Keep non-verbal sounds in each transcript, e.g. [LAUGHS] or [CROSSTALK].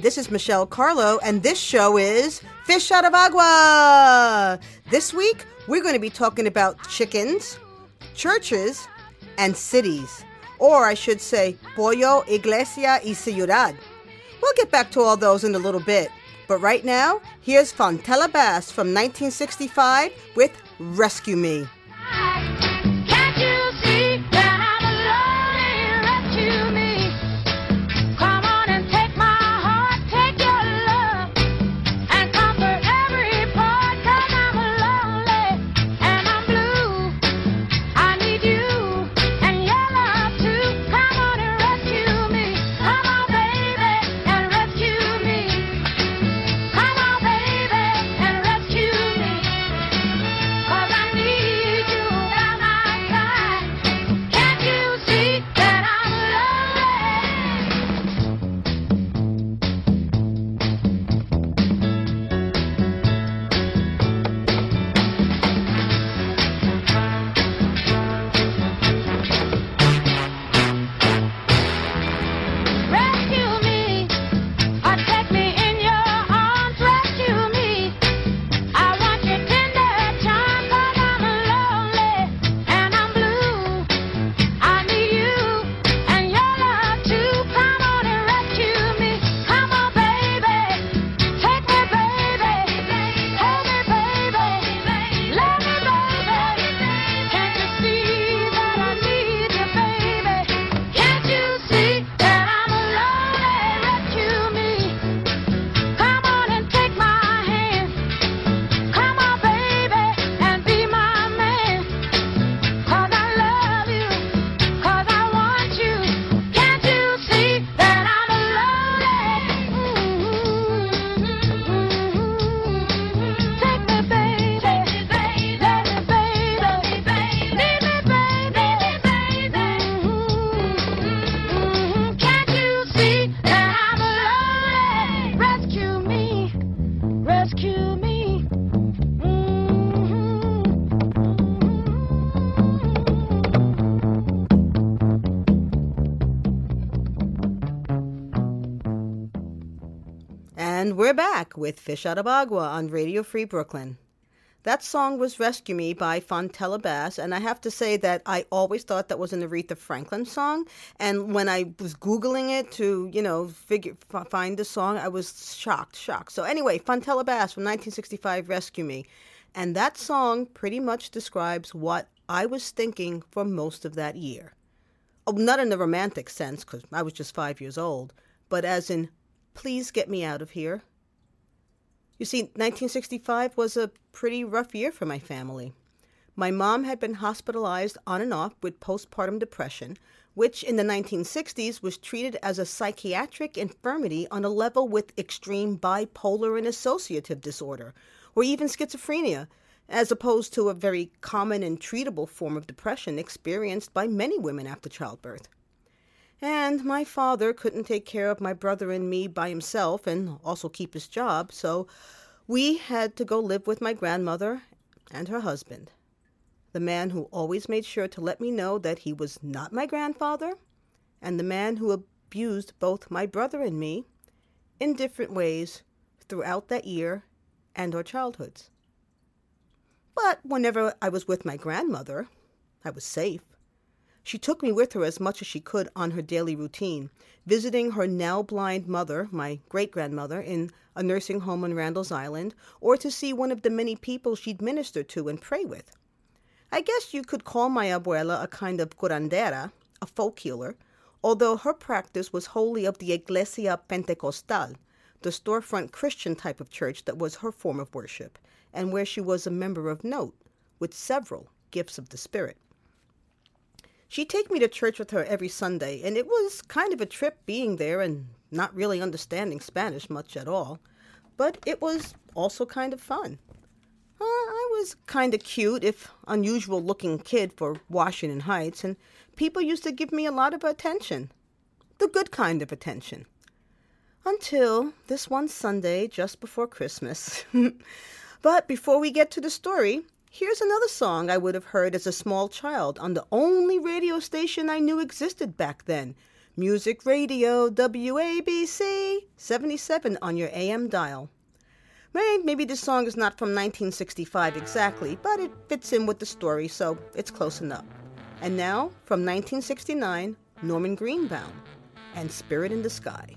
Hi, this is Michelle Carlo, and this show is Fish Out of Agua. This week, we're going to be talking about chickens, churches, and cities. Or I should say, pollo, iglesia, y ciudad. We'll get back to all those in a little bit. But right now, here's Fontella Bass from 1965 with Rescue Me. Back with Fish Out of Agua on Radio Free Brooklyn. That song was Rescue Me by Fontella Bass, and I have to say that I always thought that was an Aretha Franklin song. And when I was Googling it to, you know, figure find the song, I was shocked, shocked. So anyway, Fontella Bass from 1965, Rescue Me. And that song pretty much describes what I was thinking for most of that year. Oh, not in the romantic sense, because I was just five years old, but as in, please get me out of here. You see, 1965 was a pretty rough year for my family. My mom had been hospitalized on and off with postpartum depression, which in the 1960s was treated as a psychiatric infirmity on a level with extreme bipolar and associative disorder, or even schizophrenia, as opposed to a very common and treatable form of depression experienced by many women after childbirth. And my father couldn't take care of my brother and me by himself and also keep his job, so we had to go live with my grandmother and her husband, the man who always made sure to let me know that he was not my grandfather, and the man who abused both my brother and me in different ways throughout that year and our childhoods. But whenever I was with my grandmother, I was safe. She took me with her as much as she could on her daily routine, visiting her now blind mother, my great grandmother, in a nursing home on Randall's Island, or to see one of the many people she'd minister to and pray with. I guess you could call my abuela a kind of curandera, a folk healer, although her practice was wholly of the Iglesia Pentecostal, the storefront Christian type of church that was her form of worship, and where she was a member of note, with several gifts of the Spirit. She'd take me to church with her every Sunday, and it was kind of a trip being there and not really understanding Spanish much at all. But it was also kind of fun. Uh, I was kind of cute, if unusual looking kid for Washington Heights, and people used to give me a lot of attention. The good kind of attention. Until this one Sunday just before Christmas. [LAUGHS] but before we get to the story, here's another song I would have heard as a small child on the only radio station I knew existed back then Music Radio WABC 77 on your AM dial. Maybe this song is not from 1965 exactly, but it fits in with the story, so it's close enough. And now, from 1969, Norman Greenbaum and Spirit in the Sky.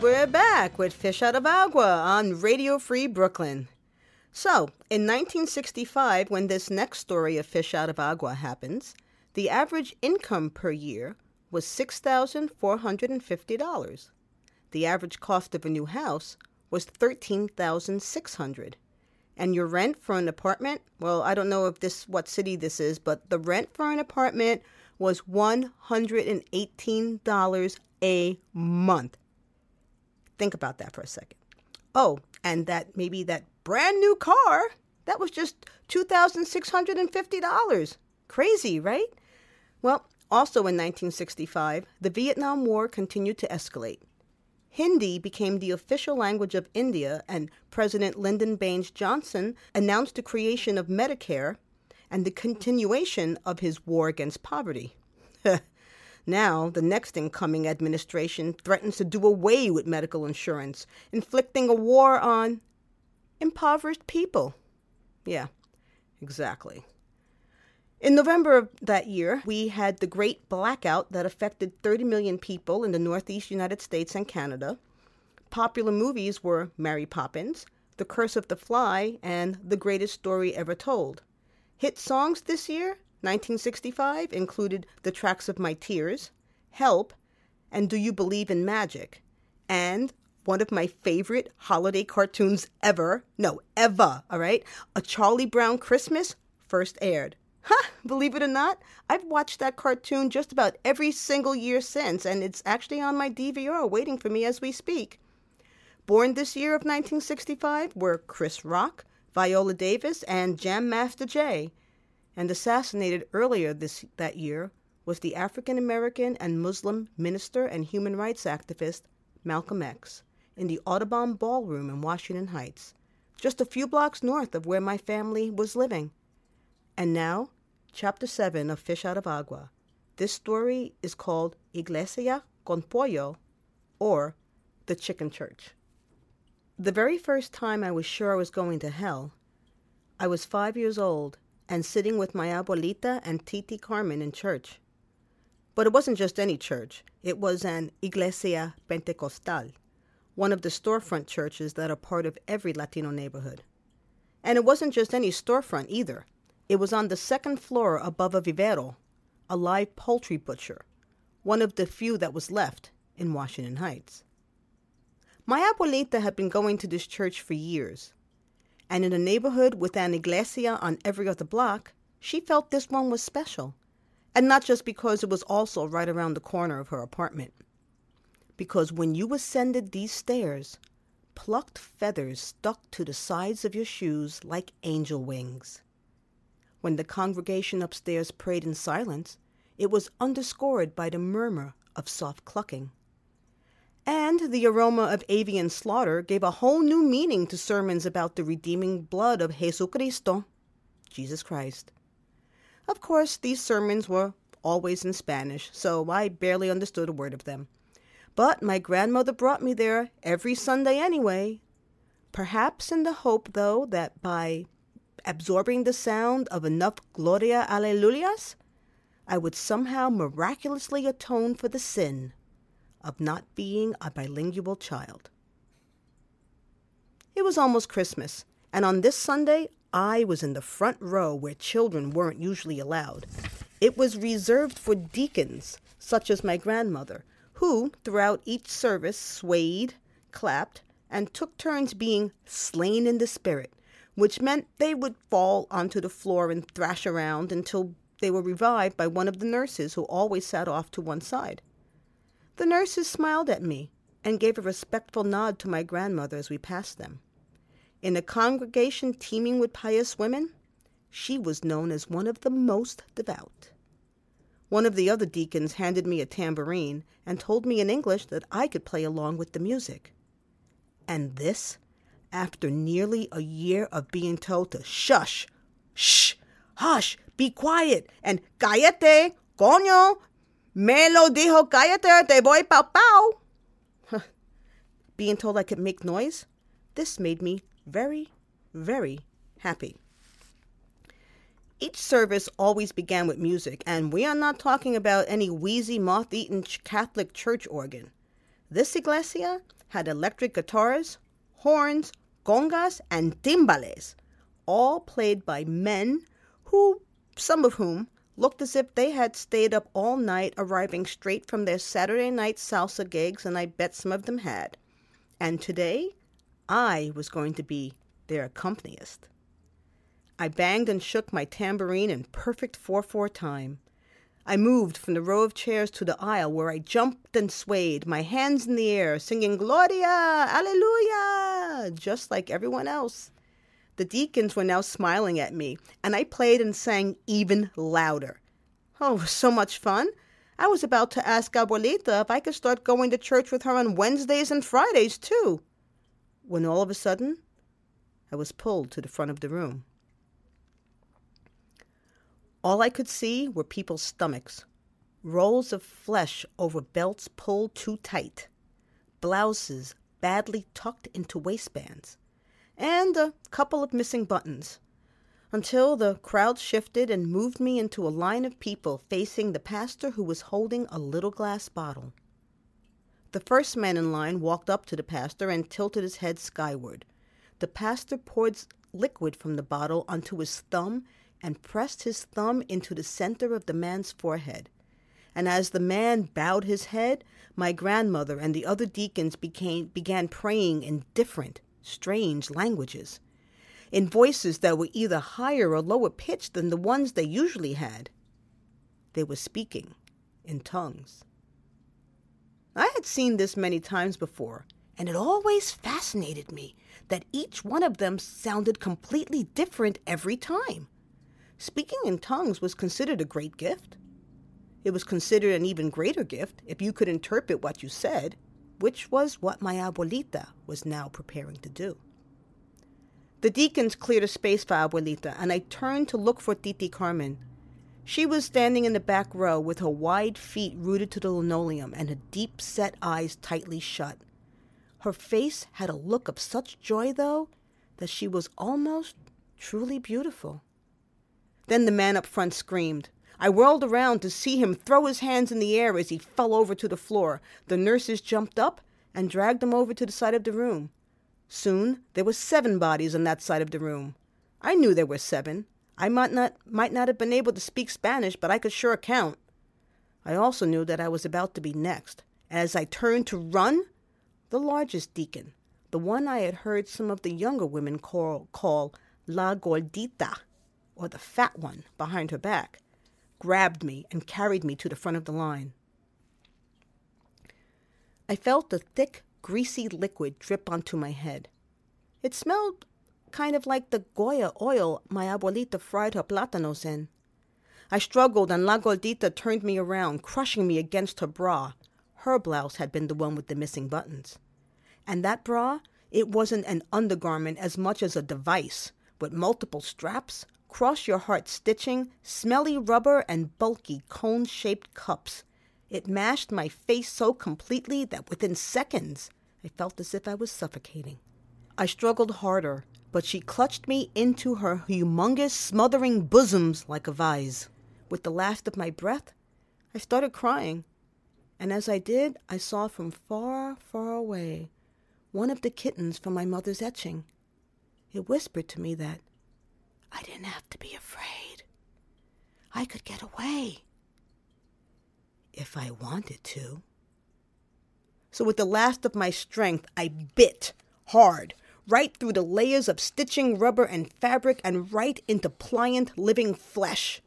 We're back with Fish Out of Agua on Radio Free Brooklyn. So, in 1965, when this next story of Fish Out of Agua happens, the average income per year was $6,450. The average cost of a new house was $13,600. And your rent for an apartment, well, I don't know if this what city this is, but the rent for an apartment was $118 a month. Think about that for a second. Oh, and that maybe that brand new car, that was just $2,650. Crazy, right? Well, also in 1965, the Vietnam War continued to escalate. Hindi became the official language of India, and President Lyndon Baines Johnson announced the creation of Medicare and the continuation of his war against poverty. [LAUGHS] Now, the next incoming administration threatens to do away with medical insurance, inflicting a war on impoverished people. Yeah, exactly. In November of that year, we had the great blackout that affected 30 million people in the Northeast United States and Canada. Popular movies were Mary Poppins, The Curse of the Fly, and The Greatest Story Ever Told. Hit songs this year, 1965, included The Tracks of My Tears, Help, and Do You Believe in Magic? And one of my favorite holiday cartoons ever, no, ever, all right? A Charlie Brown Christmas first aired. Ha! Believe it or not, I've watched that cartoon just about every single year since, and it's actually on my DVR waiting for me as we speak. Born this year of 1965 were Chris Rock, Viola Davis, and Jam Master Jay. And assassinated earlier this that year was the African American and Muslim minister and human rights activist Malcolm X in the Audubon Ballroom in Washington Heights, just a few blocks north of where my family was living. And now, Chapter 7 of Fish Out of Agua. This story is called Iglesia con Pollo, or The Chicken Church. The very first time I was sure I was going to hell, I was five years old and sitting with my abuelita and Titi Carmen in church. But it wasn't just any church, it was an Iglesia Pentecostal, one of the storefront churches that are part of every Latino neighborhood. And it wasn't just any storefront either. It was on the second floor above a vivero, a live poultry butcher, one of the few that was left in Washington Heights. My abuelita had been going to this church for years, and in a neighborhood with an iglesia on every other block, she felt this one was special, and not just because it was also right around the corner of her apartment. Because when you ascended these stairs, plucked feathers stuck to the sides of your shoes like angel wings. When the congregation upstairs prayed in silence, it was underscored by the murmur of soft clucking. And the aroma of avian slaughter gave a whole new meaning to sermons about the redeeming blood of Jesucristo, Jesus Christ. Of course, these sermons were always in Spanish, so I barely understood a word of them. But my grandmother brought me there every Sunday anyway, perhaps in the hope, though, that by absorbing the sound of enough Gloria Allelujahs, I would somehow miraculously atone for the sin of not being a bilingual child. It was almost Christmas, and on this Sunday, I was in the front row where children weren't usually allowed. It was reserved for deacons, such as my grandmother, who, throughout each service, swayed, clapped, and took turns being slain in the spirit, which meant they would fall onto the floor and thrash around until they were revived by one of the nurses who always sat off to one side. The nurses smiled at me and gave a respectful nod to my grandmother as we passed them. In a congregation teeming with pious women, she was known as one of the most devout. One of the other deacons handed me a tambourine and told me in English that I could play along with the music. And this, after nearly a year of being told to shush, shh, hush, be quiet, and cállate, coño, me lo dijo cállate, te voy pau pau. [LAUGHS] Being told I could make noise, this made me very, very happy. Each service always began with music, and we are not talking about any wheezy, moth eaten Catholic church organ. This iglesia had electric guitars, horns, congas, and timbales, all played by men who, some of whom, looked as if they had stayed up all night, arriving straight from their Saturday night salsa gigs, and I bet some of them had. And today, I was going to be their accompanist. I banged and shook my tambourine in perfect 4 4 time. I moved from the row of chairs to the aisle where I jumped and swayed, my hands in the air, singing Gloria, Alleluia, just like everyone else. The deacons were now smiling at me, and I played and sang even louder. Oh, so much fun. I was about to ask Abuelita if I could start going to church with her on Wednesdays and Fridays, too. When all of a sudden, I was pulled to the front of the room. All I could see were people's stomachs, rolls of flesh over belts pulled too tight, blouses badly tucked into waistbands, and a couple of missing buttons, until the crowd shifted and moved me into a line of people facing the pastor who was holding a little glass bottle. The first man in line walked up to the pastor and tilted his head skyward. The pastor poured liquid from the bottle onto his thumb and pressed his thumb into the center of the man's forehead. And as the man bowed his head, my grandmother and the other deacons became, began praying in different, strange languages, in voices that were either higher or lower pitched than the ones they usually had. They were speaking in tongues. I had seen this many times before, and it always fascinated me that each one of them sounded completely different every time. Speaking in tongues was considered a great gift. It was considered an even greater gift if you could interpret what you said, which was what my abuelita was now preparing to do. The deacons cleared a space for abuelita, and I turned to look for Titi Carmen. She was standing in the back row with her wide feet rooted to the linoleum and her deep set eyes tightly shut. Her face had a look of such joy, though, that she was almost truly beautiful. Then the man up front screamed. I whirled around to see him throw his hands in the air as he fell over to the floor. The nurses jumped up and dragged him over to the side of the room. Soon there were seven bodies on that side of the room. I knew there were seven. I might not might not have been able to speak Spanish, but I could sure count. I also knew that I was about to be next. As I turned to run, the largest deacon, the one I had heard some of the younger women call, call La Gordita, or the fat one, behind her back, grabbed me and carried me to the front of the line. I felt the thick, greasy liquid drip onto my head. It smelled kind of like the Goya oil my abuelita fried her plátanos in. I struggled, and La Gordita turned me around, crushing me against her bra. Her blouse had been the one with the missing buttons. And that bra, it wasn't an undergarment as much as a device, with multiple straps, cross your heart stitching, smelly rubber, and bulky cone shaped cups. It mashed my face so completely that within seconds I felt as if I was suffocating. I struggled harder, but she clutched me into her humongous, smothering bosoms like a vise. With the last of my breath, I started crying, and as I did, I saw from far, far away one of the kittens from my mother's etching. It whispered to me that I didn't have to be afraid. I could get away if I wanted to. So, with the last of my strength, I bit hard, right through the layers of stitching rubber and fabric and right into pliant living flesh.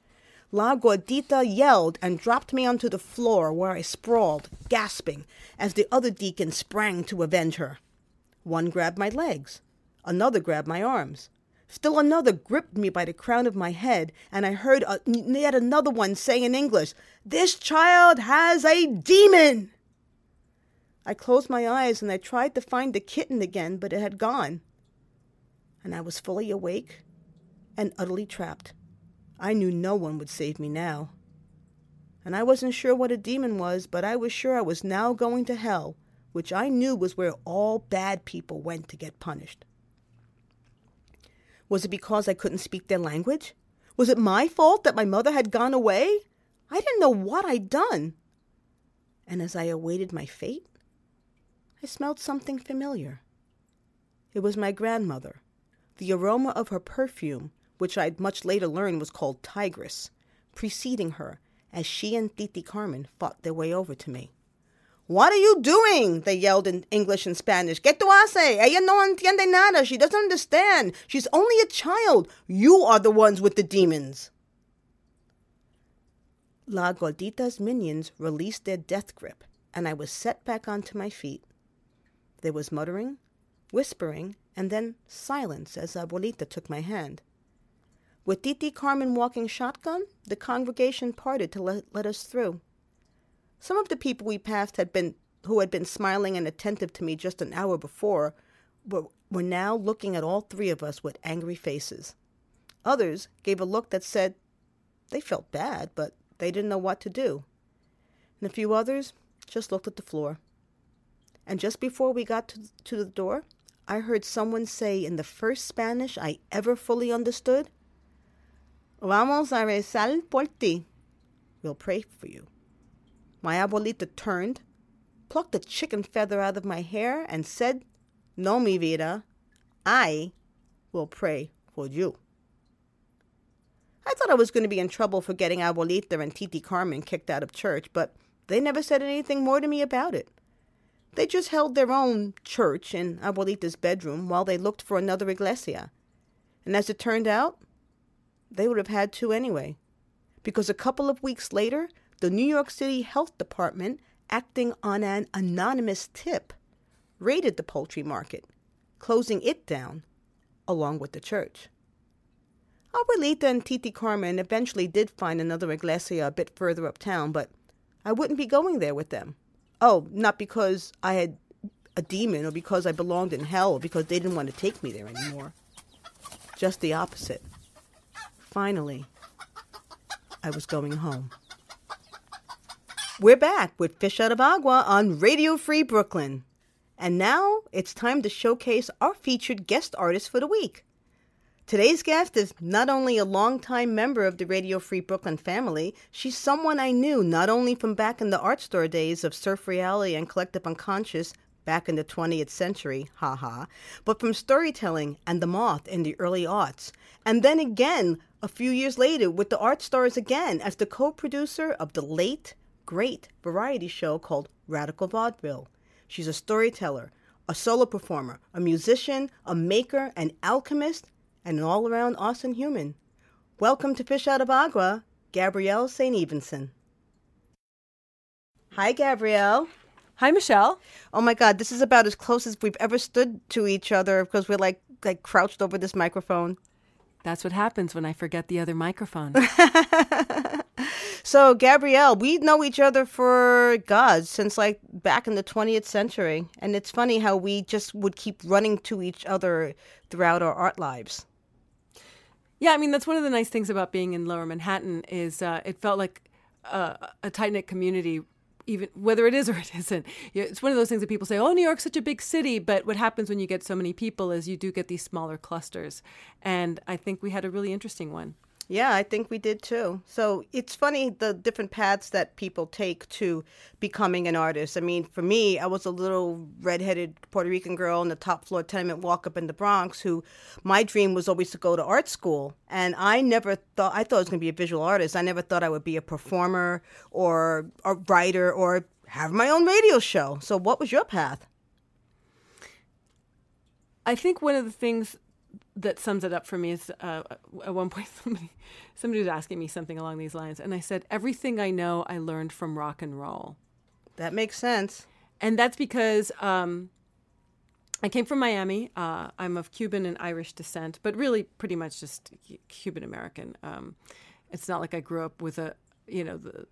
La Gordita yelled and dropped me onto the floor where I sprawled, gasping, as the other deacon sprang to avenge her. One grabbed my legs, another grabbed my arms. Still another gripped me by the crown of my head, and I heard a, yet another one say in English, This child has a demon! I closed my eyes and I tried to find the kitten again, but it had gone. And I was fully awake and utterly trapped. I knew no one would save me now. And I wasn't sure what a demon was, but I was sure I was now going to hell, which I knew was where all bad people went to get punished. Was it because I couldn't speak their language? Was it my fault that my mother had gone away? I didn't know what I'd done. And as I awaited my fate, I smelled something familiar. It was my grandmother. The aroma of her perfume, which I'd much later learned was called tigress, preceding her as she and Titi Carmen fought their way over to me. What are you doing? They yelled in English and Spanish. ¿Qué tú haces? Ella no entiende nada. She doesn't understand. She's only a child. You are the ones with the demons. La Gordita's minions released their death grip, and I was set back onto my feet. There was muttering, whispering, and then silence as Abuelita took my hand. With Titi Carmen walking shotgun, the congregation parted to let, let us through. Some of the people we passed had been who had been smiling and attentive to me just an hour before were, were now looking at all three of us with angry faces. Others gave a look that said they felt bad, but they didn't know what to do. and a few others just looked at the floor. And just before we got to, to the door, I heard someone say in the first Spanish I ever fully understood, Vamos a rezar por ti. We'll pray for you. My abuelita turned, plucked a chicken feather out of my hair, and said, No, mi vida, I will pray for you. I thought I was going to be in trouble for getting Abuelita and Titi Carmen kicked out of church, but they never said anything more to me about it. They just held their own church in Abuelita's bedroom while they looked for another iglesia. And as it turned out, they would have had to anyway. Because a couple of weeks later, the New York City Health Department, acting on an anonymous tip, raided the poultry market, closing it down along with the church. Abuelita and Titi Carmen eventually did find another iglesia a bit further uptown, but I wouldn't be going there with them. Oh, not because I had a demon or because I belonged in hell or because they didn't want to take me there anymore. Just the opposite. Finally, I was going home. We're back with Fish Out of Agua on Radio Free Brooklyn. And now it's time to showcase our featured guest artist for the week. Today's guest is not only a longtime member of the Radio Free Brooklyn family, she's someone I knew not only from back in the art store days of Surf Reality and Collective Unconscious back in the 20th century, haha, but from storytelling and the moth in the early aughts, and then again a few years later with the Art Stars again as the co-producer of the late, great variety show called Radical Vaudeville. She's a storyteller, a solo performer, a musician, a maker, an alchemist, and an all around awesome human. Welcome to Fish Out of Agua, Gabrielle Stevenson. Hi, Gabrielle. Hi, Michelle. Oh my God, this is about as close as we've ever stood to each other because we're like like crouched over this microphone. That's what happens when I forget the other microphone. [LAUGHS] So, Gabrielle, we know each other for God since like back in the 20th century, and it's funny how we just would keep running to each other throughout our art lives. yeah, I mean that's one of the nice things about being in Lower Manhattan is uh, it felt like uh, a tight knit community. Even whether it is or [LAUGHS] it isn't, it's one of those things that people say, "Oh, New York's such a big city," but what happens when you get so many people is you do get these smaller clusters, and I think we had a really interesting one. Yeah, I think we did too. So it's funny the different paths that people take to becoming an artist. I mean, for me, I was a little redheaded Puerto Rican girl in the top floor tenement walk up in the Bronx who my dream was always to go to art school. And I never thought, I thought I was going to be a visual artist. I never thought I would be a performer or a writer or have my own radio show. So what was your path? I think one of the things that sums it up for me is uh, at one point [LAUGHS] somebody somebody was asking me something along these lines, and I said everything I know I learned from rock and roll, That makes sense. and that's because um, I came from Miami. Uh, I'm of Cuban and Irish descent, but really pretty much just Cu- Cuban American. Um, it's not like I grew up with a you know the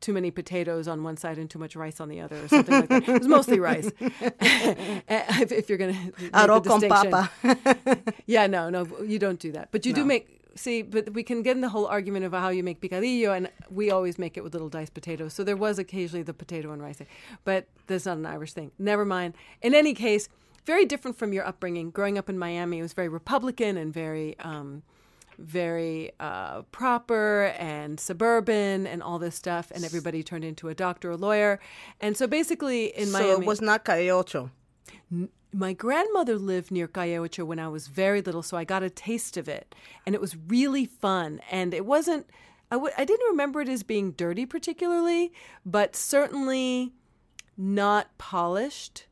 too many potatoes on one side and too much rice on the other, or something like that. It was mostly rice. [LAUGHS] [LAUGHS] if, if you're going to Arroz con papa. [LAUGHS] yeah, no, no, you don't do that. But you do make. See, but we can get in the whole argument of how you make picadillo, and we always make it with little diced potatoes. So there was occasionally the potato and rice, thing. but that's not an Irish thing. Never mind. In any case, very different from your upbringing. Growing up in Miami, it was very Republican and very, um, very uh, proper and suburban and all this stuff. And everybody turned into a doctor or lawyer. And so basically, in my so Miami, it was not Calle Ocho. my grandmother lived near Calle Ocho when I was very little, so I got a taste of it, and it was really fun. And it wasn't, I w- I didn't remember it as being dirty particularly, but certainly not polished.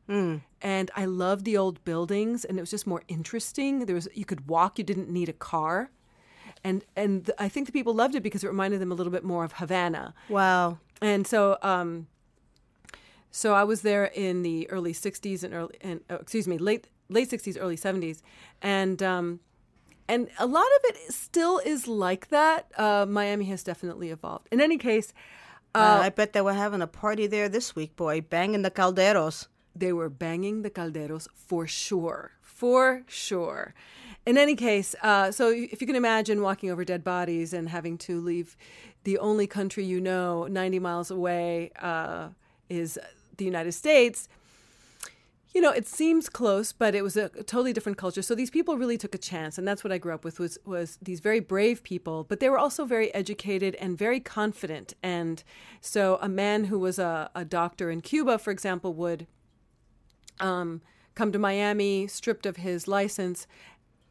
And I loved the old buildings, and it was just more interesting. There was you could walk; you didn't need a car. And and th- I think the people loved it because it reminded them a little bit more of Havana. Wow. And so, um, so I was there in the early '60s and early, and oh, excuse me, late late '60s, early '70s, and um, and a lot of it still is like that. Uh, Miami has definitely evolved. In any case, Uh, I bet they were having a party there this week, boy, banging the calderos. they were banging the calderos for sure, for sure. In any case, uh, so if you can imagine walking over dead bodies and having to leave the only country you know 90 miles away uh, is the United States, you know, it seems close, but it was a, totally different culture. So these people really took a chance, and that's what I grew up with was was these very brave people, but they were also very educated and very confident. And so a man who was a, a doctor in Cuba, for example, would um, come to Miami stripped of his license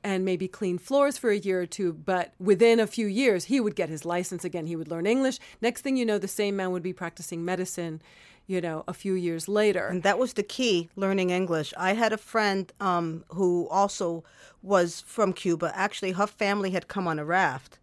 and maybe clean floors for a year or two. But within a few years, he would get his license again. He would learn English. Next thing you know, the same man would be practicing medicine, you know, a few years later. And that was the key, learning English. I had a friend um, who also was from Cuba. Actually, her family had come on a raft.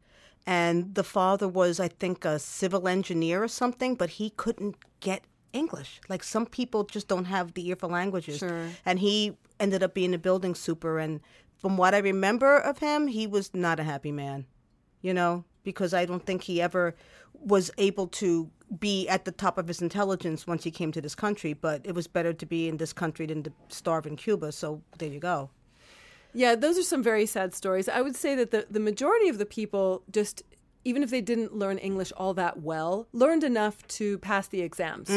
And the father was, I think, a civil engineer or something, but he couldn't get English. Like some people just don't have the ear for languages. Sure. And he ended up being a building super. And from what I remember of him, he was not a happy man, you know, because I don't think he ever was able to be at the top of his intelligence once he came to this country. But it was better to be in this country than to starve in Cuba. So there you go. Yeah, those are some very sad stories. I would say that the, the majority of the people just, even if they didn't learn English all that well, learned enough to pass the exams.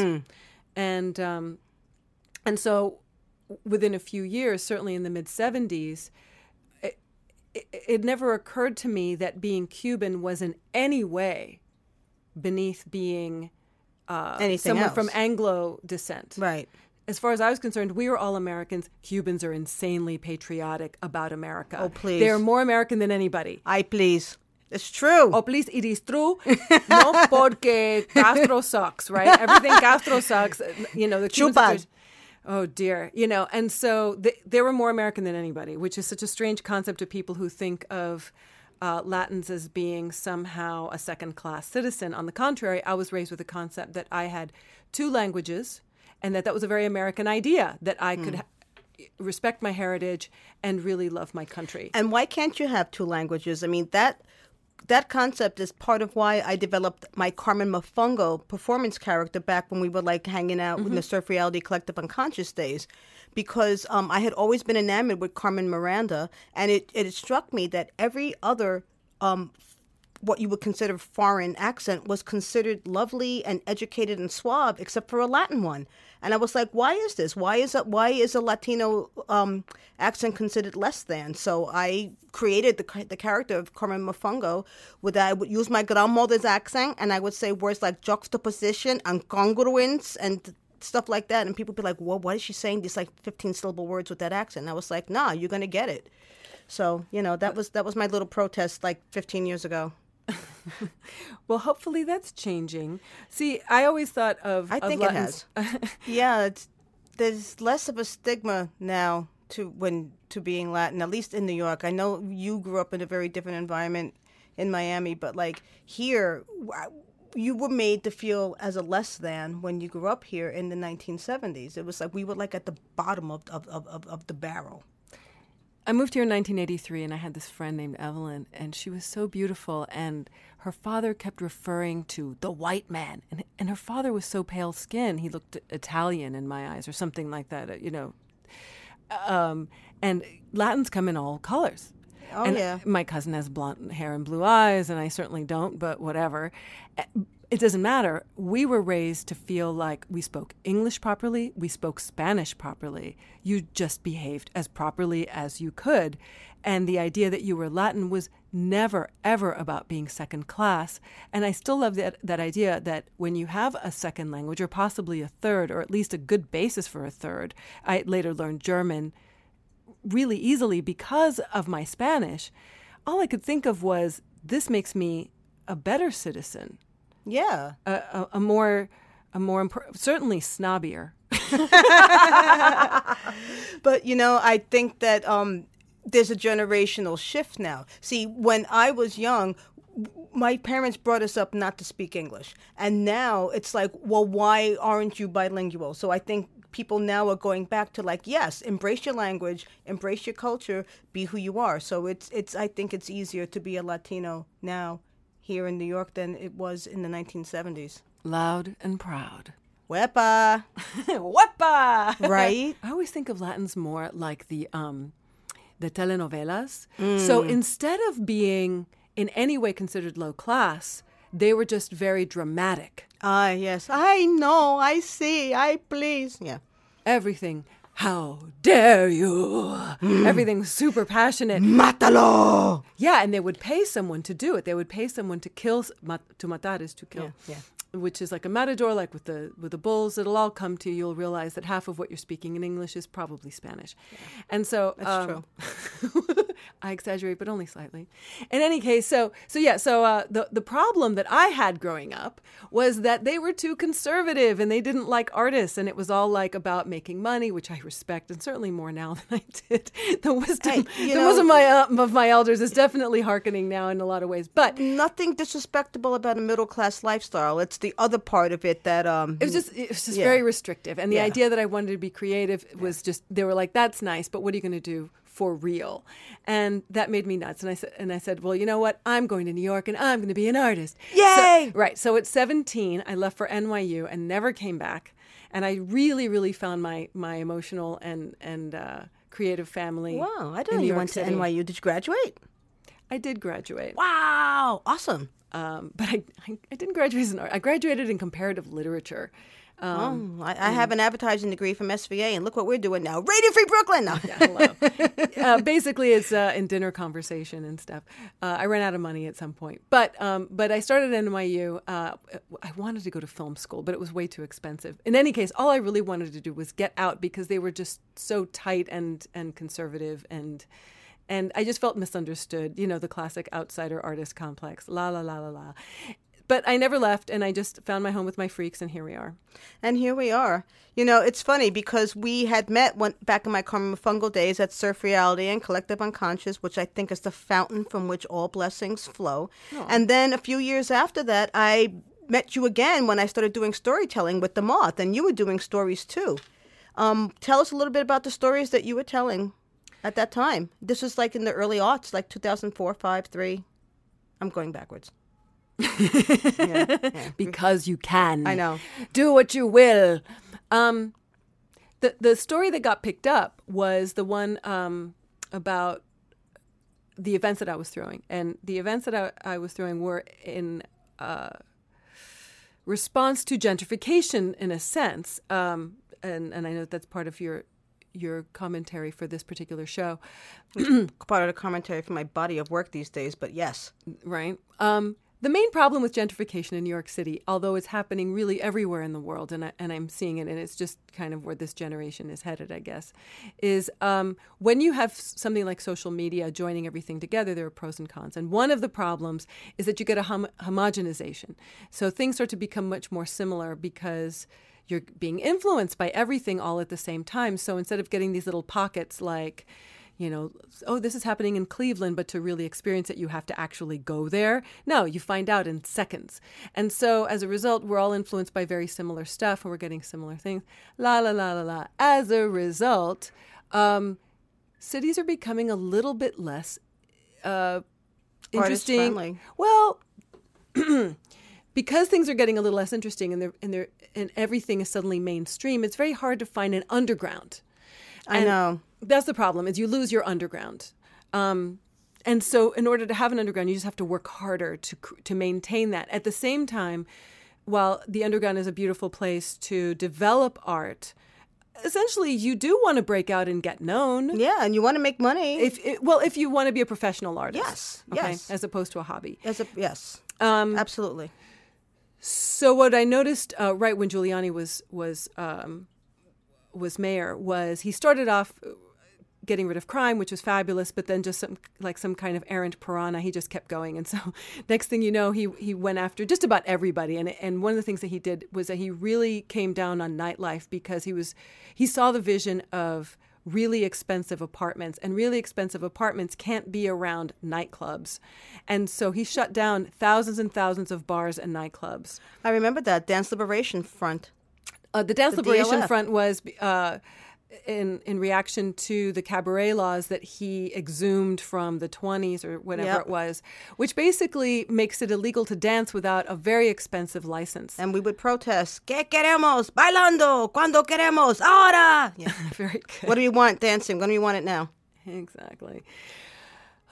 And um, and so within a few years, certainly in the mid 70s, it, it, it never occurred to me that being Cuban was in any way beneath being uh, Anything someone else. from Anglo descent Right. as far as I was concerned, we were all Americans. Cubans are insanely patriotic about America. Oh, please. They're more American than anybody. I please. It's true. Oh, please, it is true. no, porque Castro [LAUGHS] sucks, right? Everything Castro sucks. You know, the Cubans. are Oh dear, you know, and so they, they were more American than anybody, which is such a strange concept to people who think of uh, Latins as being somehow a second-class citizen. On the contrary, I was raised with the concept that I had two languages, and that that was a very American idea that I could ha- respect my heritage and really love my country. And why can't you have two languages? I mean, that that concept is part of why I developed my Carmen Mafungo performance character back when we were like hanging out in the Surf Reality Collective Unconscious days. Because um, I had always been enamored with Carmen Miranda, and it, it struck me that every other um, what you would consider foreign accent was considered lovely and educated and suave, except for a Latin one. And I was like, why is this? Why is a, why is a Latino um, accent considered less than? So I created the the character of Carmen Mafungo, with I would use my grandmother's accent, and I would say words like juxtaposition and congruence and stuff like that. And people would be like, well, what is she saying? These like fifteen syllable words with that accent. And I was like, nah, you're gonna get it. So you know that was that was my little protest like 15 years ago. [LAUGHS] Well, hopefully that's changing. See, I always thought of I of think it has. [LAUGHS] Yeah, it's, there's less of a stigma now to when to being Latin, at least in New York. I know you grew up in a very different environment in Miami, but like here, you were made to feel as a less than when you grew up here in the 1970s. It was like we were like at the bottom of, of, of, of the barrel. I moved here in 1983 and I had this friend named Evelyn and she was so beautiful and her father kept referring to the white man and and her father was so pale skinned he looked Italian in my eyes or something like that uh, you know um, and Latins come in all colors. Oh, and yeah. My cousin has blonde hair and blue eyes, and I certainly don't, but whatever. It doesn't matter. We were raised to feel like we spoke English properly, we spoke Spanish properly. You just behaved as properly as you could. And the idea that you were Latin was never, ever about being second class. And I still love that, that idea that when you have a second language, or possibly a third, or at least a good basis for a third, I later learned German really easily because of my Spanish, all I could think of was this makes me a better citizen, Yeah. a, a, a more, a more impor- certainly snobbier. [LAUGHS] But you know, I think that um, there's a generational shift now. See, when I was young, my parents brought us up not to speak English, and now it's like, well, why aren't you bilingual? So I think people now are going back to like, yes, embrace your language, embrace your culture, be who you are. So it's it's. I think it's easier to be a Latino now here in New York than it was in the 1970s. Loud and proud. Wepa, [LAUGHS] Wepa! [LAUGHS] right? I always think of Latins more like the um, the telenovelas. So instead of being in any way considered low class, they were just very dramatic. Ah, yes. I know. I see. I please. Yeah. Everything, how dare you? Hmm. Everything was super passionate. Matalo. Yeah, and they would pay someone to do it. They would pay someone to kill. mat- To matar is to kill. Yeah, yeah. Which is like a matador, like with the with the bulls. It'll all come to you. You'll realize that half of what you're speaking in English is probably Spanish, and so That's um, [LAUGHS] I exaggerate, but only slightly. In any case, so so yeah, so uh, the the problem that I had growing up was that they were too conservative and they didn't like artists, and it was all like about making money, which I respect, and certainly more now [LAUGHS] than I did. The wisdom, Hey, the know- wisdom of my, uh, of my elders is definitely hearkening now in a lot of ways, but. Nothing disrespectable about a middle class lifestyle. It's the other part of it that um It was just it was just Yeah. very restrictive, and the Yeah. idea that I wanted to be creative was just they were like, "That's nice, but what are you going to do for real?" And that made me nuts. And I said, and I said, "Well, you know what? I'm going to New York, and I'm going to be an artist." So- Yay! right. So at 17, I left for NYU and never came back, and I really, really found my my emotional and and uh, creative family. Wow, I didn't know you York went to NYU. Did you graduate? I did graduate. Wow, awesome. Um, but I, I, I didn't graduate as an art. I graduated in comparative literature. Um, Oh, I, I have an advertising degree from SVA, and look what we're doing now. Radio Free Brooklyn. No. hello. [LAUGHS] uh, basically, it's uh, in dinner conversation and stuff. Uh, I ran out of money at some point, but um, but I started at NYU. Uh, I wanted to go to film school, but it was way too expensive. In any case, all I really wanted to do was get out because they were just so tight and and conservative and. And I just felt misunderstood, you know, the classic outsider artist complex, la la la la la. But I never left, and I just found my home with my freaks, and here we are. And here we are. You know, it's funny because we had met one, back in my Carmen Fungal days at Surf Reality and Collective Unconscious, which I think is the fountain from which all blessings flow. And then a few years after that, I met you again when I started doing storytelling with The Moth, and you were doing stories too. Um, tell us a little bit about the stories that you were telling at that time. This was like in the early aughts, like 2004, 5, 3. I'm going backwards. [LAUGHS] yeah, yeah. because you can. I know. Do what you will. Um, the the story that got picked up was the one um, about the events that I was throwing, and the events that I, I was throwing were in uh, response to gentrification, in a sense. Um, and and I know that's part of your your commentary for this particular show. [CLEARS THROAT] part of the commentary for my body of work these days, but yes. right? Um, the main problem with gentrification in New York City, although it's happening really everywhere in the world, and, I, and I'm seeing it, and it's just kind of where this generation is headed, I guess, is um, when you have something like social media joining everything together, there are pros and cons. And one of the problems is that you get a hom- homogenization. So things start to become much more similar because you're being influenced by everything all at the same time. So instead of getting these little pockets like, you know, oh, this is happening in Cleveland, but to really experience it, you have to actually go there. No, you find out in seconds. And so as a result, we're all influenced by very similar stuff and we're getting similar things. La, la, la, la, la. As a result, um, cities are becoming a little bit less uh, interesting. Well, [CLEARS THROAT] because things are getting a little less interesting and they're, and they're, and everything is suddenly mainstream, it's very hard to find an underground. I know. That's the problem is you lose your underground. Um, and so in order to have an underground, you just have to work harder to to maintain that. At the same time, while the underground is a beautiful place to develop art, essentially you do want to break out and get known. Yeah, and you want to make money. If it, well, if you want to be a professional artist, Yes, okay, yes. as opposed to a hobby. As a yes, Um, absolutely. So what I noticed uh, right when Giuliani was was um, was mayor was he started off getting rid of crime, which was fabulous, but then just some like some kind of errant piranha, he just kept going. And so [LAUGHS] next thing you know, he he went after just about everybody. And and one of the things that he did was that he really came down on nightlife because he was he saw the vision of really expensive apartments and really expensive apartments can't be around nightclubs and so he shut down thousands and thousands of bars and nightclubs I remember that Dance Liberation Front. uh, the Dance The Liberation DLF. Front was uh, in in reaction to the cabaret laws that he exhumed from the 20s or whatever Yep. it was, which basically makes it illegal to dance without a very expensive license. And we would protest. ¿Qué queremos? Bailando. Cuando queremos? Ahora. [LAUGHS] Yeah. very good. what do we want? Dancing. When do we want it now? exactly.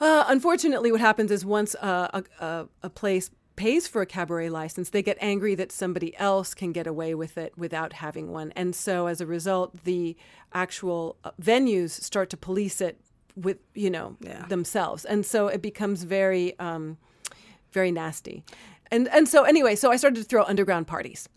Uh, unfortunately, what happens is once uh, a, a, a place pays for a cabaret license, they get angry that somebody else can get away with it without having one. And so as a result, the actual uh, venues start to police it with, you know, Yeah. themselves. And so it becomes very, um, very nasty. And, and so anyway, so I started to throw underground parties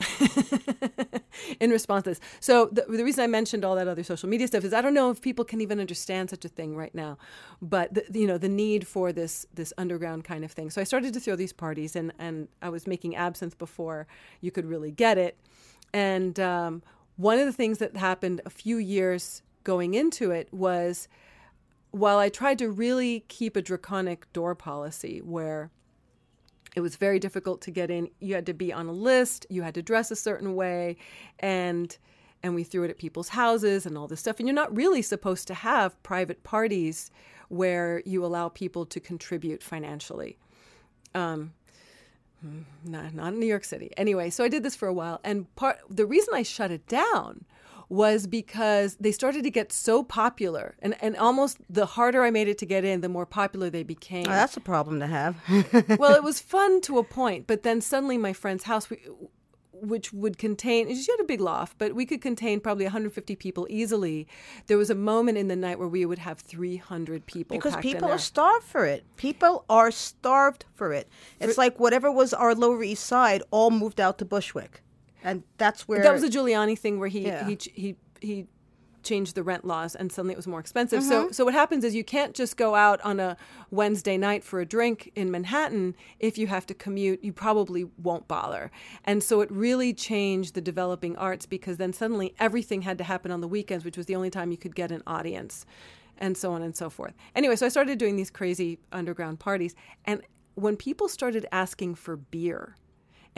[LAUGHS] in response to this. So the, the reason I mentioned all that other social media stuff is I don't know if people can even understand such a thing right now, but the, you know the need for this this underground kind of thing. So I started to throw these parties, and and I was making absinthe before you could really get it. And um, one of the things that happened a few years going into it was while I tried to really keep a draconic door policy where it was very difficult to get in. You had to be on a list. You had to dress a certain way, and and we threw it at people's houses and all this stuff. And you're not really supposed to have private parties where you allow people to contribute financially. Um, hmm, not, not in New York City. Anyway, so I did this for a while, and part the reason I shut it down was because they started to get so popular, and and almost the harder I made it to get in, the more popular they became Oh, that's a problem to have. [LAUGHS] well, it was fun to a point, but then suddenly my friend's house, we, which would contain, she had a big loft, but we could contain probably 150 people easily. There was a moment in the night where we would have 300 people because people are starved for it. People are starved for it. It's like whatever was our Lower East Side all moved out to Bushwick, and that's where that was a Giuliani thing where he Yeah. he he he changed the rent laws and suddenly it was more expensive. Mm-hmm. So so what happens is you can't just go out on a Wednesday night for a drink in Manhattan if you have to commute, you probably won't bother. And so it really changed the developing arts because then suddenly everything had to happen on the weekends, which was the only time you could get an audience. And so on and so forth. Anyway, so I started doing these crazy underground parties. And when people started asking for beer,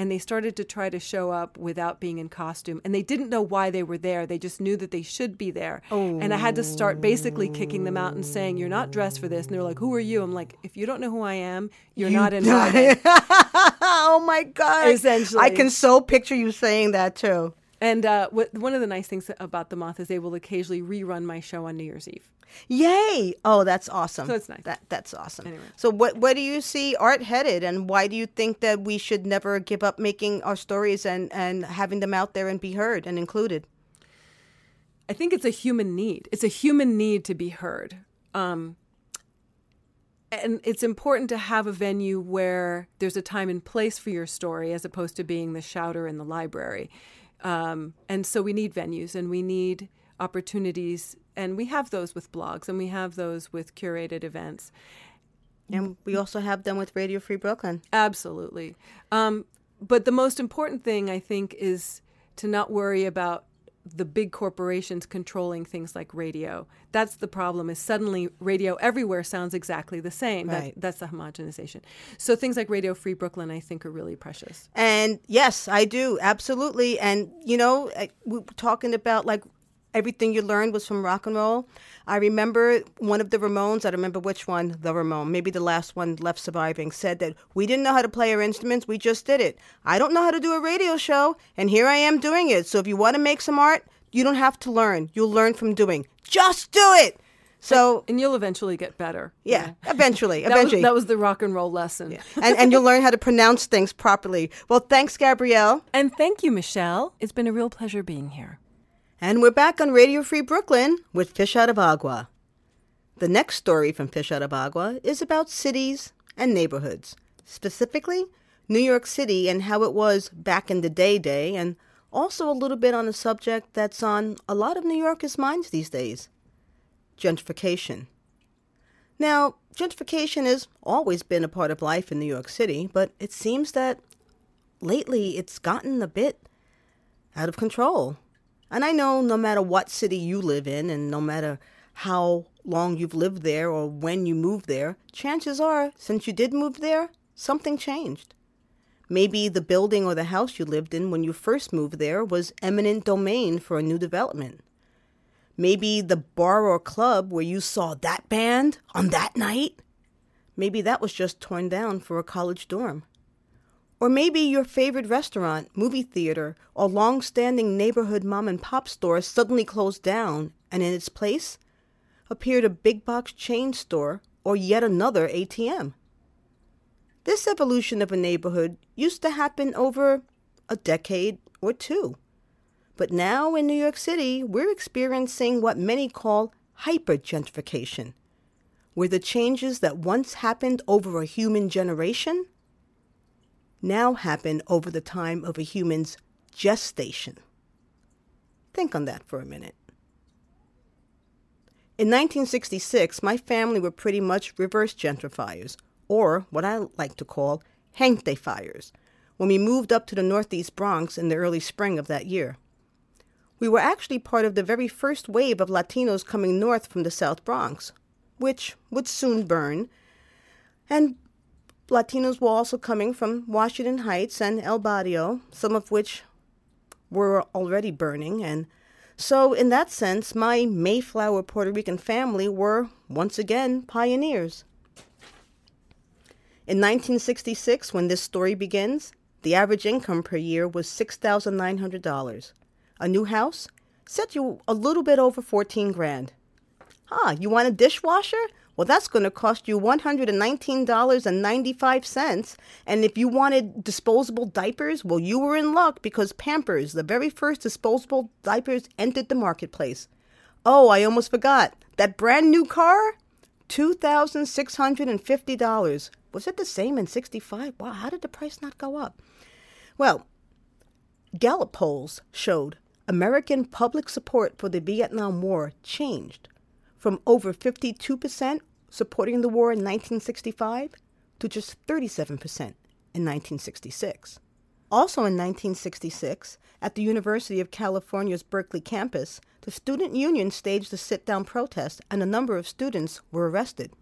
and they started to try to show up without being in costume and they didn't know why they were there they just knew that they should be there and i had to start basically kicking them out and saying you're not dressed for this and they're like who are you i'm like if you don't know who i am you're not invited [LAUGHS] oh my god! Essentially. I can so picture you saying that too. And uh, what, one of the nice things about the moth is they will occasionally rerun my show on new year's eve Yay! Oh, that's awesome. So it's nice. That that's awesome. Anyway. So what where do you see art headed, and why do you think that we should never give up making our stories and and having them out there and be heard and included? I think it's a human need. It's a human need to be heard. Um, and it's important to have a venue where there's a time and place for your story as opposed to being the shouter in the library. Um, and so we need venues and we need opportunities. And we have those with blogs and we have those with curated events. And we also have them with Radio Free Brooklyn. Absolutely. Um, but the most important thing, I think, is to not worry about the big corporations controlling things like radio. That's the problem. Is suddenly radio everywhere sounds exactly the same. That- Right. that's the homogenization. So things like Radio Free Brooklyn, I think, are really precious. And yes, I do absolutely. And you know, eh, we're talking about like everything you learned was from rock and roll. I remember one of the Ramones. I don't remember which one. The Ramone, maybe the last one left surviving, said that we didn't know how to play our instruments. We just did it. I don't know how to do a radio show, and here I am doing it. So if you want to make some art, you don't have to learn. You'll learn from doing. Just do it. So And you'll eventually get better. yeah, eventually, [LAUGHS] That was, eventually. that was the rock and roll lesson. and, and you'll learn how to pronounce things properly. Well, thanks, Gabrielle. And thank you, Michelle. It's been a real pleasure being here. And we're back on Radio Free Brooklyn with Fish Out of Agua. The next story from Fish Out of Agua is about cities and neighborhoods, specifically New York City and how it was back in the day day, and also a little bit on a subject that's on a lot of New Yorkers' minds these days gentrification. Now, gentrification has always been a part of life in New York City, but it seems that lately it's gotten a bit out of control. And I know no matter what city you live in and no matter how long you've lived there or when you moved there, chances are, since you did move there, something changed. Maybe the building or the house you lived in when you first moved there was eminent domain for a new development. Maybe the bar or club where you saw that band on that night, maybe that was just torn down for a college dorm. Or maybe your favorite restaurant, movie theater, or long standing neighborhood mom and pop store suddenly closed down, and in its place, appeared a big box chain store or yet another ATM. This evolution of a neighborhood used to happen over a decade or two. But now in New York City, we're experiencing what many call hyper gentrification, where the changes that once happened over a human generation now happen over the time of a human's gestation. Think on that for a minute. In 1966, my family were pretty much reverse gentrifiers, or what I like to call gente fires, when we moved up to the Northeast Bronx in the early spring of that year. We were actually part of the very first wave of Latinos coming north from the South Bronx, which would soon burn, and Latinos were also coming from Washington Heights and El Barrio, some of which were already burning. And so, in that sense, my Mayflower Puerto Rican family were once again pioneers. In 1966, when this story begins, the average income per year was $6,900. A new house set you a little bit over 14 grand. Ah, you want a dishwasher? Well, that's going to cost you $119.95. And if you wanted disposable diapers, well, you were in luck because Pampers, the very first disposable diapers, entered the marketplace. Oh, I almost forgot. That brand new car? $2,650. Was it the same in 65? Wow, how did the price not go up? Well, Gallup polls showed American public support for the Vietnam War changed from over 52% supporting the war in 1965 to just 37% in 1966. Also in 1966, at the University of California's Berkeley campus, the student union staged a sit down protest and a number of students were arrested.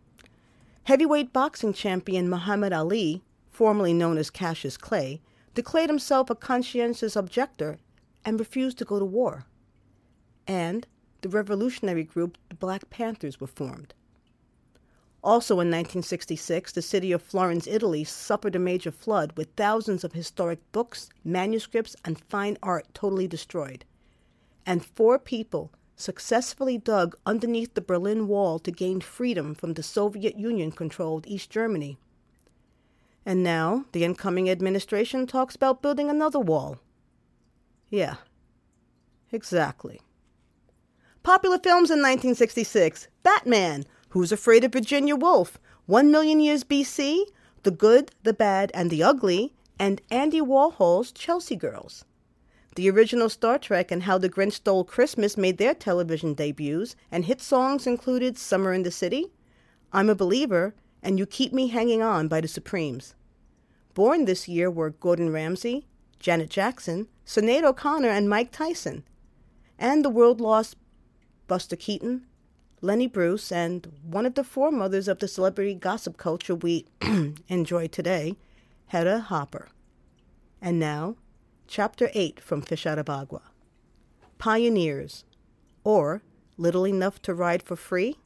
Heavyweight boxing champion Muhammad Ali, formerly known as Cassius Clay, declared himself a conscientious objector and refused to go to war. And the revolutionary group the Black Panthers were formed. Also in 1966, the city of Florence, Italy, suffered a major flood with thousands of historic books, manuscripts, and fine art totally destroyed. And four people successfully dug underneath the Berlin Wall to gain freedom from the Soviet Union controlled East Germany. And now the incoming administration talks about building another wall. Yeah, exactly. Popular films in 1966 Batman, Who's Afraid of Virginia Woolf, One Million Years BC, The Good, the Bad, and the Ugly, and Andy Warhol's Chelsea Girls. The original Star Trek and How the Grinch Stole Christmas made their television debuts, and hit songs included Summer in the City, I'm a Believer, and You Keep Me Hanging On by the Supremes. Born this year were Gordon Ramsay, Janet Jackson, Sinead O'Connor, and Mike Tyson. And the world lost Buster Keaton, Lenny Bruce, and one of the foremothers of the celebrity gossip culture we [CLEARS THROAT] enjoy today, Hedda Hopper. And now, Chapter 8 from Fish Out of Agua Pioneers, or Little Enough to Ride for Free,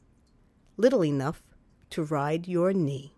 Little Enough to Ride Your Knee.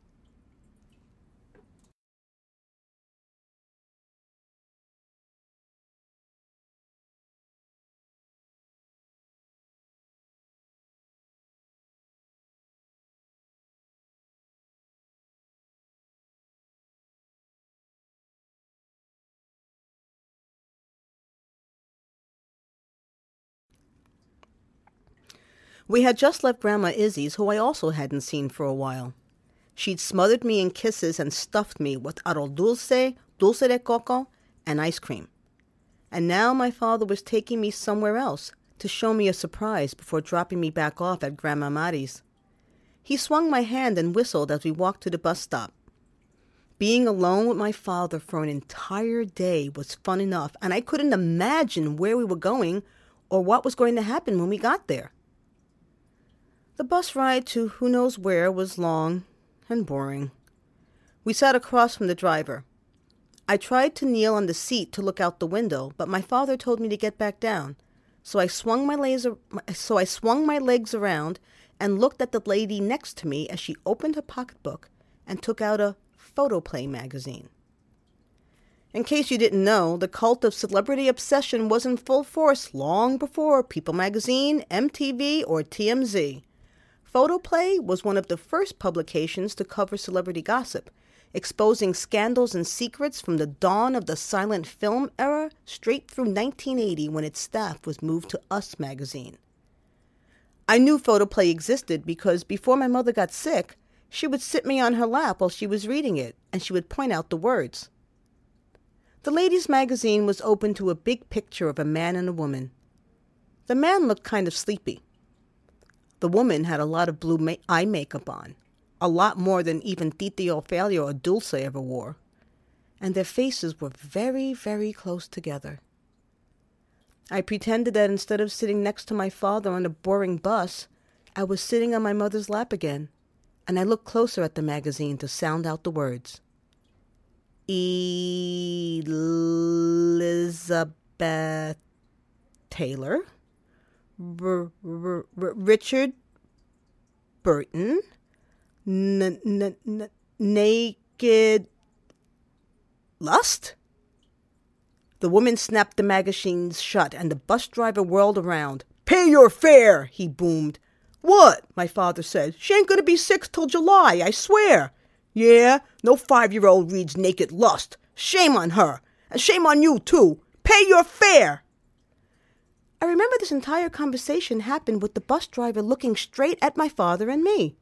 We had just left Grandma Izzy's, who I also hadn't seen for a while. She'd smothered me in kisses and stuffed me with arroz dulce, dulce de coco, and ice cream. And now my father was taking me somewhere else to show me a surprise before dropping me back off at Grandma Mari's. He swung my hand and whistled as we walked to the bus stop. Being alone with my father for an entire day was fun enough, and I couldn't imagine where we were going or what was going to happen when we got there. The bus ride to who knows where was long and boring. We sat across from the driver. I tried to kneel on the seat to look out the window, but my father told me to get back down. So I swung my legs, so I swung my legs around and looked at the lady next to me as she opened her pocketbook and took out a photoplay magazine. In case you didn't know, the cult of celebrity obsession was in full force long before People magazine, MTV, or TMZ. Photoplay was one of the first publications to cover celebrity gossip, exposing scandals and secrets from the dawn of the silent film era straight through 1980 when its staff was moved to Us magazine. I knew Photoplay existed because before my mother got sick, she would sit me on her lap while she was reading it, and she would point out the words. The ladies' magazine was open to a big picture of a man and a woman. The man looked kind of sleepy. The woman had a lot of blue ma- eye makeup on, a lot more than even Titi Ophelia or Dulce ever wore, and their faces were very, very close together. I pretended that instead of sitting next to my father on a boring bus, I was sitting on my mother's lap again, and I looked closer at the magazine to sound out the words. Elizabeth Taylor, Richard Burton, Naked Lust? The woman snapped the magazines shut, and the bus driver whirled around. Pay your fare, he boomed. What? My father said. She ain't gonna be six till July, I swear. Yeah, no five year old reads Naked Lust. Shame on her. And shame on you, too. Pay your fare. I remember this entire conversation happened with the bus driver looking straight at my father and me.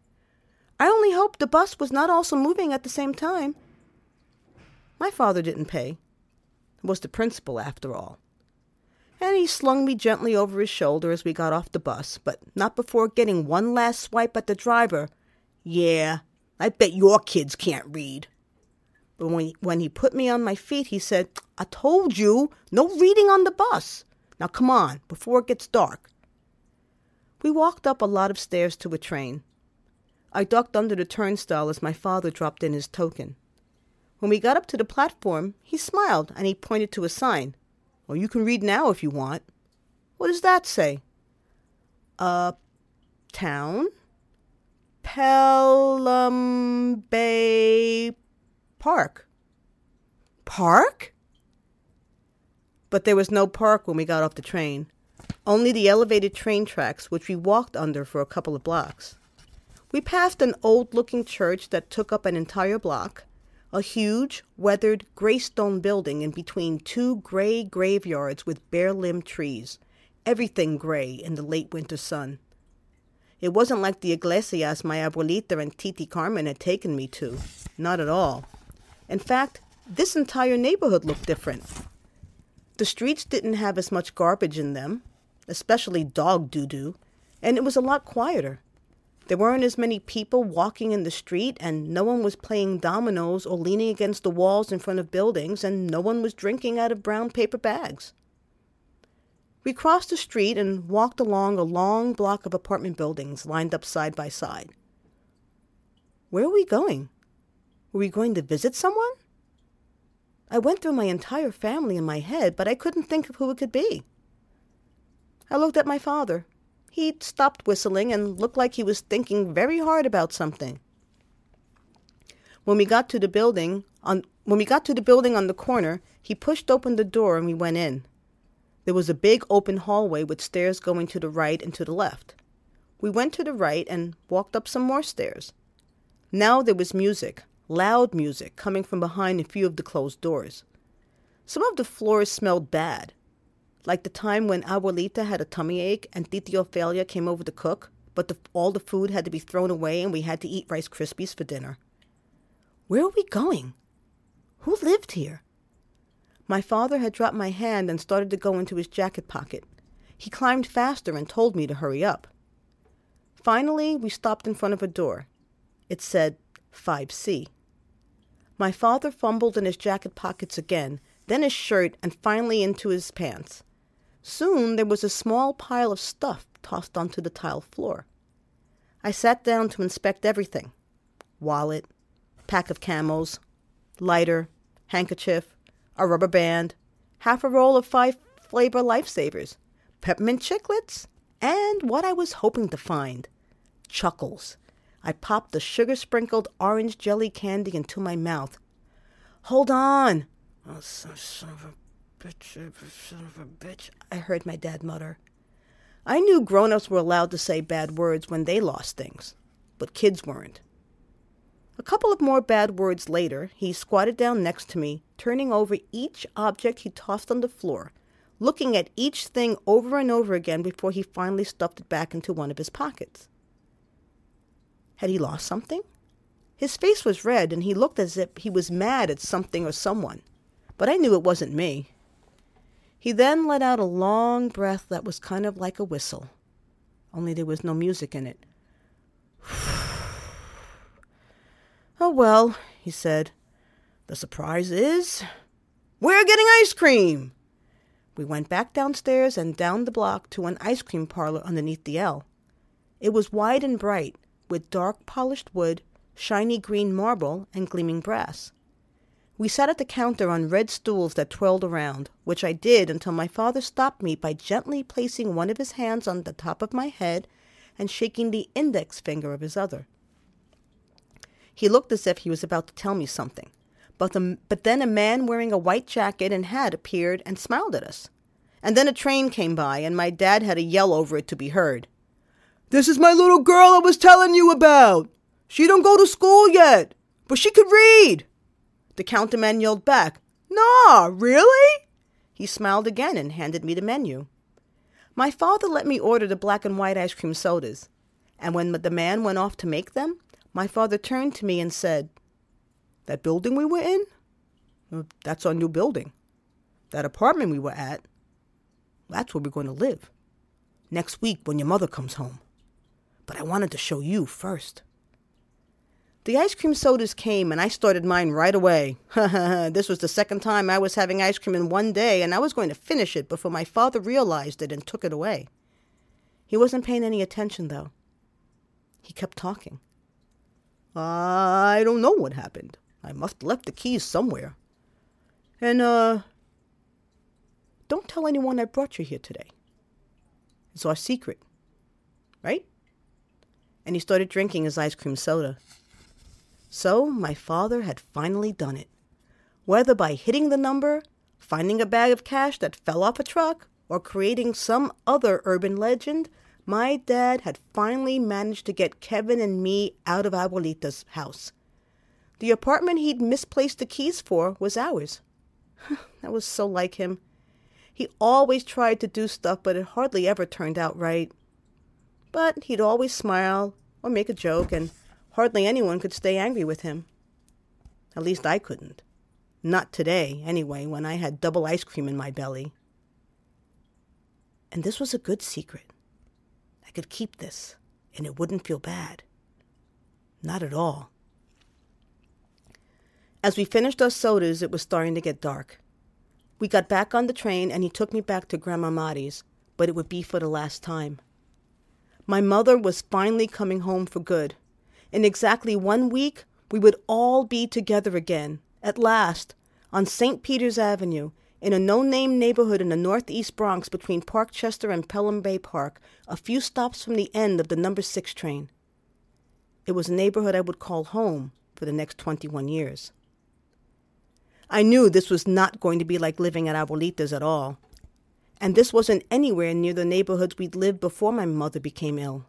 I only hoped the bus was not also moving at the same time. My father didn't pay. It was the principal, after all. And he slung me gently over his shoulder as we got off the bus, but not before getting one last swipe at the driver. Yeah, I bet your kids can't read. But when he, when he put me on my feet, he said, I told you, no reading on the bus. Now come on, before it gets dark. We walked up a lot of stairs to a train. I ducked under the turnstile as my father dropped in his token. When we got up to the platform, he smiled and he pointed to a sign. Well, you can read now if you want. What does that say? Up town? Pelham Bay Park. Park? But there was no park when we got off the train. Only the elevated train tracks, which we walked under for a couple of blocks. We passed an old looking church that took up an entire block, a huge, weathered, gray stone building in between two gray graveyards with bare limbed trees, everything gray in the late winter sun. It wasn't like the iglesias my abuelita and Titi Carmen had taken me to. Not at all. In fact, this entire neighborhood looked different. The streets didn't have as much garbage in them, especially dog doo doo, and it was a lot quieter. There weren't as many people walking in the street, and no one was playing dominoes or leaning against the walls in front of buildings, and no one was drinking out of brown paper bags. We crossed the street and walked along a long block of apartment buildings lined up side by side. Where are we going? Were we going to visit someone? I went through my entire family in my head, but I couldn't think of who it could be. I looked at my father. He'd stopped whistling and looked like he was thinking very hard about something. When we got to the building on when we got to the building on the corner, he pushed open the door and we went in. There was a big open hallway with stairs going to the right and to the left. We went to the right and walked up some more stairs. Now there was music, loud music, coming from behind a few of the closed doors. Some of the floors smelled bad, like the time when Abuelita had a tummy ache and Titi Ophelia came over to cook, but the, all the food had to be thrown away and we had to eat Rice Krispies for dinner. Where are we going? Who lived here? My father had dropped my hand and started to go into his jacket pocket. He climbed faster and told me to hurry up. Finally, we stopped in front of a door. It said 5C. My father fumbled in his jacket pockets again, then his shirt, and finally into his pants. Soon there was a small pile of stuff tossed onto the tile floor. I sat down to inspect everything wallet, pack of camels, lighter, handkerchief, a rubber band, half a roll of five flavor lifesavers, peppermint chiclets, and what I was hoping to find chuckles. I popped the sugar sprinkled orange jelly candy into my mouth. Hold on! Oh, son of a bitch, son of a bitch, I heard my dad mutter. I knew grown ups were allowed to say bad words when they lost things, but kids weren't. A couple of more bad words later, he squatted down next to me, turning over each object he tossed on the floor, looking at each thing over and over again before he finally stuffed it back into one of his pockets. Had he lost something? His face was red, and he looked as if he was mad at something or someone, but I knew it wasn't me. He then let out a long breath that was kind of like a whistle, only there was no music in it. [SIGHS] Oh, well, he said. The surprise is we're getting ice cream. We went back downstairs and down the block to an ice cream parlor underneath the L. It was wide and bright, with dark polished wood, shiny green marble, and gleaming brass. We sat at the counter on red stools that twirled around, which I did until my father stopped me by gently placing one of his hands on the top of my head and shaking the index finger of his other. He looked as if he was about to tell me something, but, the, but then a man wearing a white jacket and hat appeared and smiled at us. And then a train came by, and my dad had to yell over it to be heard. This is my little girl I was telling you about. She don't go to school yet, but she could read. The counterman yelled back, Nah, really? He smiled again and handed me the menu. My father let me order the black and white ice cream sodas, and when the man went off to make them, my father turned to me and said, That building we were in? "Uh, That's our new building. That apartment we were at, that's where we're going to live. Next week when your mother comes home. But I wanted to show you first. The ice cream sodas came, and I started mine right away. [LAUGHS] this was the second time I was having ice cream in one day, and I was going to finish it before my father realized it and took it away. He wasn't paying any attention, though. He kept talking. I don't know what happened. I must have left the keys somewhere. And, uh, don't tell anyone I brought you here today. It's our secret. Right? And he started drinking his ice cream soda. So my father had finally done it. Whether by hitting the number, finding a bag of cash that fell off a truck, or creating some other urban legend, my dad had finally managed to get Kevin and me out of Abuelita's house. The apartment he'd misplaced the keys for was ours. [SIGHS] that was so like him. He always tried to do stuff, but it hardly ever turned out right. But he'd always smile or make a joke, and hardly anyone could stay angry with him. At least I couldn't. Not today, anyway, when I had double ice cream in my belly. And this was a good secret. I could keep this, and it wouldn't feel bad. Not at all. As we finished our sodas, it was starting to get dark. We got back on the train, and he took me back to Grandma Marty's, but it would be for the last time. My mother was finally coming home for good. In exactly one week, we would all be together again, at last, on St. Peter's Avenue, in a no name neighborhood in the northeast Bronx between Parkchester and Pelham Bay Park, a few stops from the end of the number six train. It was a neighborhood I would call home for the next 21 years. I knew this was not going to be like living at Abuelita's at all. And this wasn't anywhere near the neighborhoods we'd lived before my mother became ill.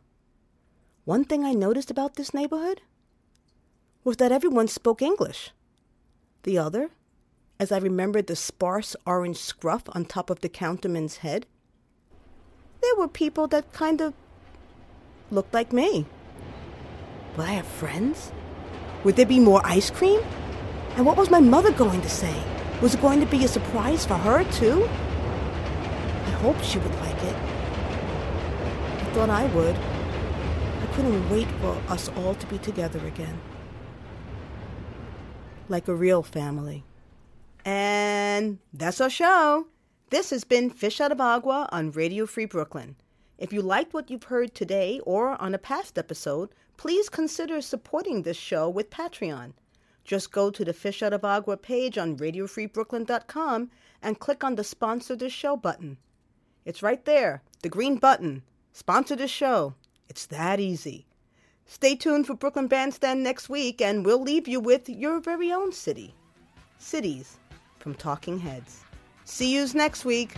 One thing I noticed about this neighborhood was that everyone spoke English. The other, as I remembered the sparse orange scruff on top of the counterman's head, there were people that kind of looked like me. Would I have friends? Would there be more ice cream? And what was my mother going to say? Was it going to be a surprise for her, too? I hoped she would like it. I thought I would. I couldn't wait for us all to be together again. Like a real family. And that's our show. This has been Fish Out of Agua on Radio Free Brooklyn. If you liked what you've heard today or on a past episode, please consider supporting this show with Patreon. Just go to the Fish Out of Agua page on RadioFreeBrooklyn.com and click on the Sponsor This Show button. It's right there, the green button. Sponsor this show. It's that easy. Stay tuned for Brooklyn Bandstand next week, and we'll leave you with your very own city. Cities from Talking Heads. See yous next week.